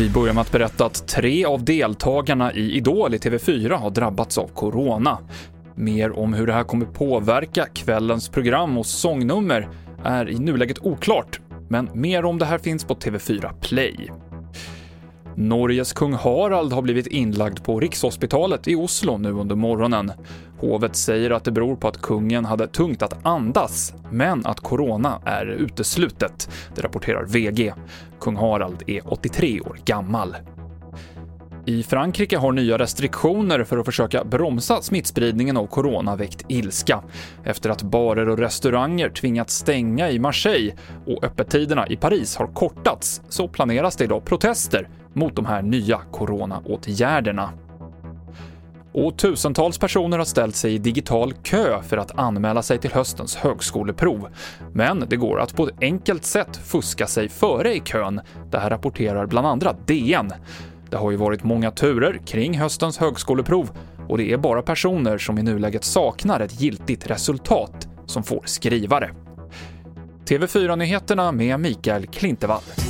Vi börjar med att berätta att tre av deltagarna i Idol i TV4 har drabbats av corona. Mer om hur det här kommer påverka kvällens program och sångnummer är i nuläget oklart, men mer om det här finns på TV4 Play. Norges kung Harald har blivit inlagd på Rikshospitalet i Oslo nu under morgonen. Hovet säger att det beror på att kungen hade tungt att andas, men att corona är uteslutet. Det rapporterar VG. Kung Harald är 83 år gammal. I Frankrike har nya restriktioner för att försöka bromsa smittspridningen av corona väckt ilska efter att barer och restauranger tvingats stänga i Marseille och öppettiderna i Paris har kortats så planeras det idag protester mot de här nya coronaåtgärderna. Och tusentals personer har ställt sig i digital kö för att anmäla sig till höstens högskoleprov. Men det går att på ett enkelt sätt fuska sig före i kön. Det här rapporterar bland andra DN. Det har ju varit många turer kring höstens högskoleprov och det är bara personer som i nuläget saknar ett giltigt resultat som får skrivare. TV4-nyheterna med Mikael Klintevall.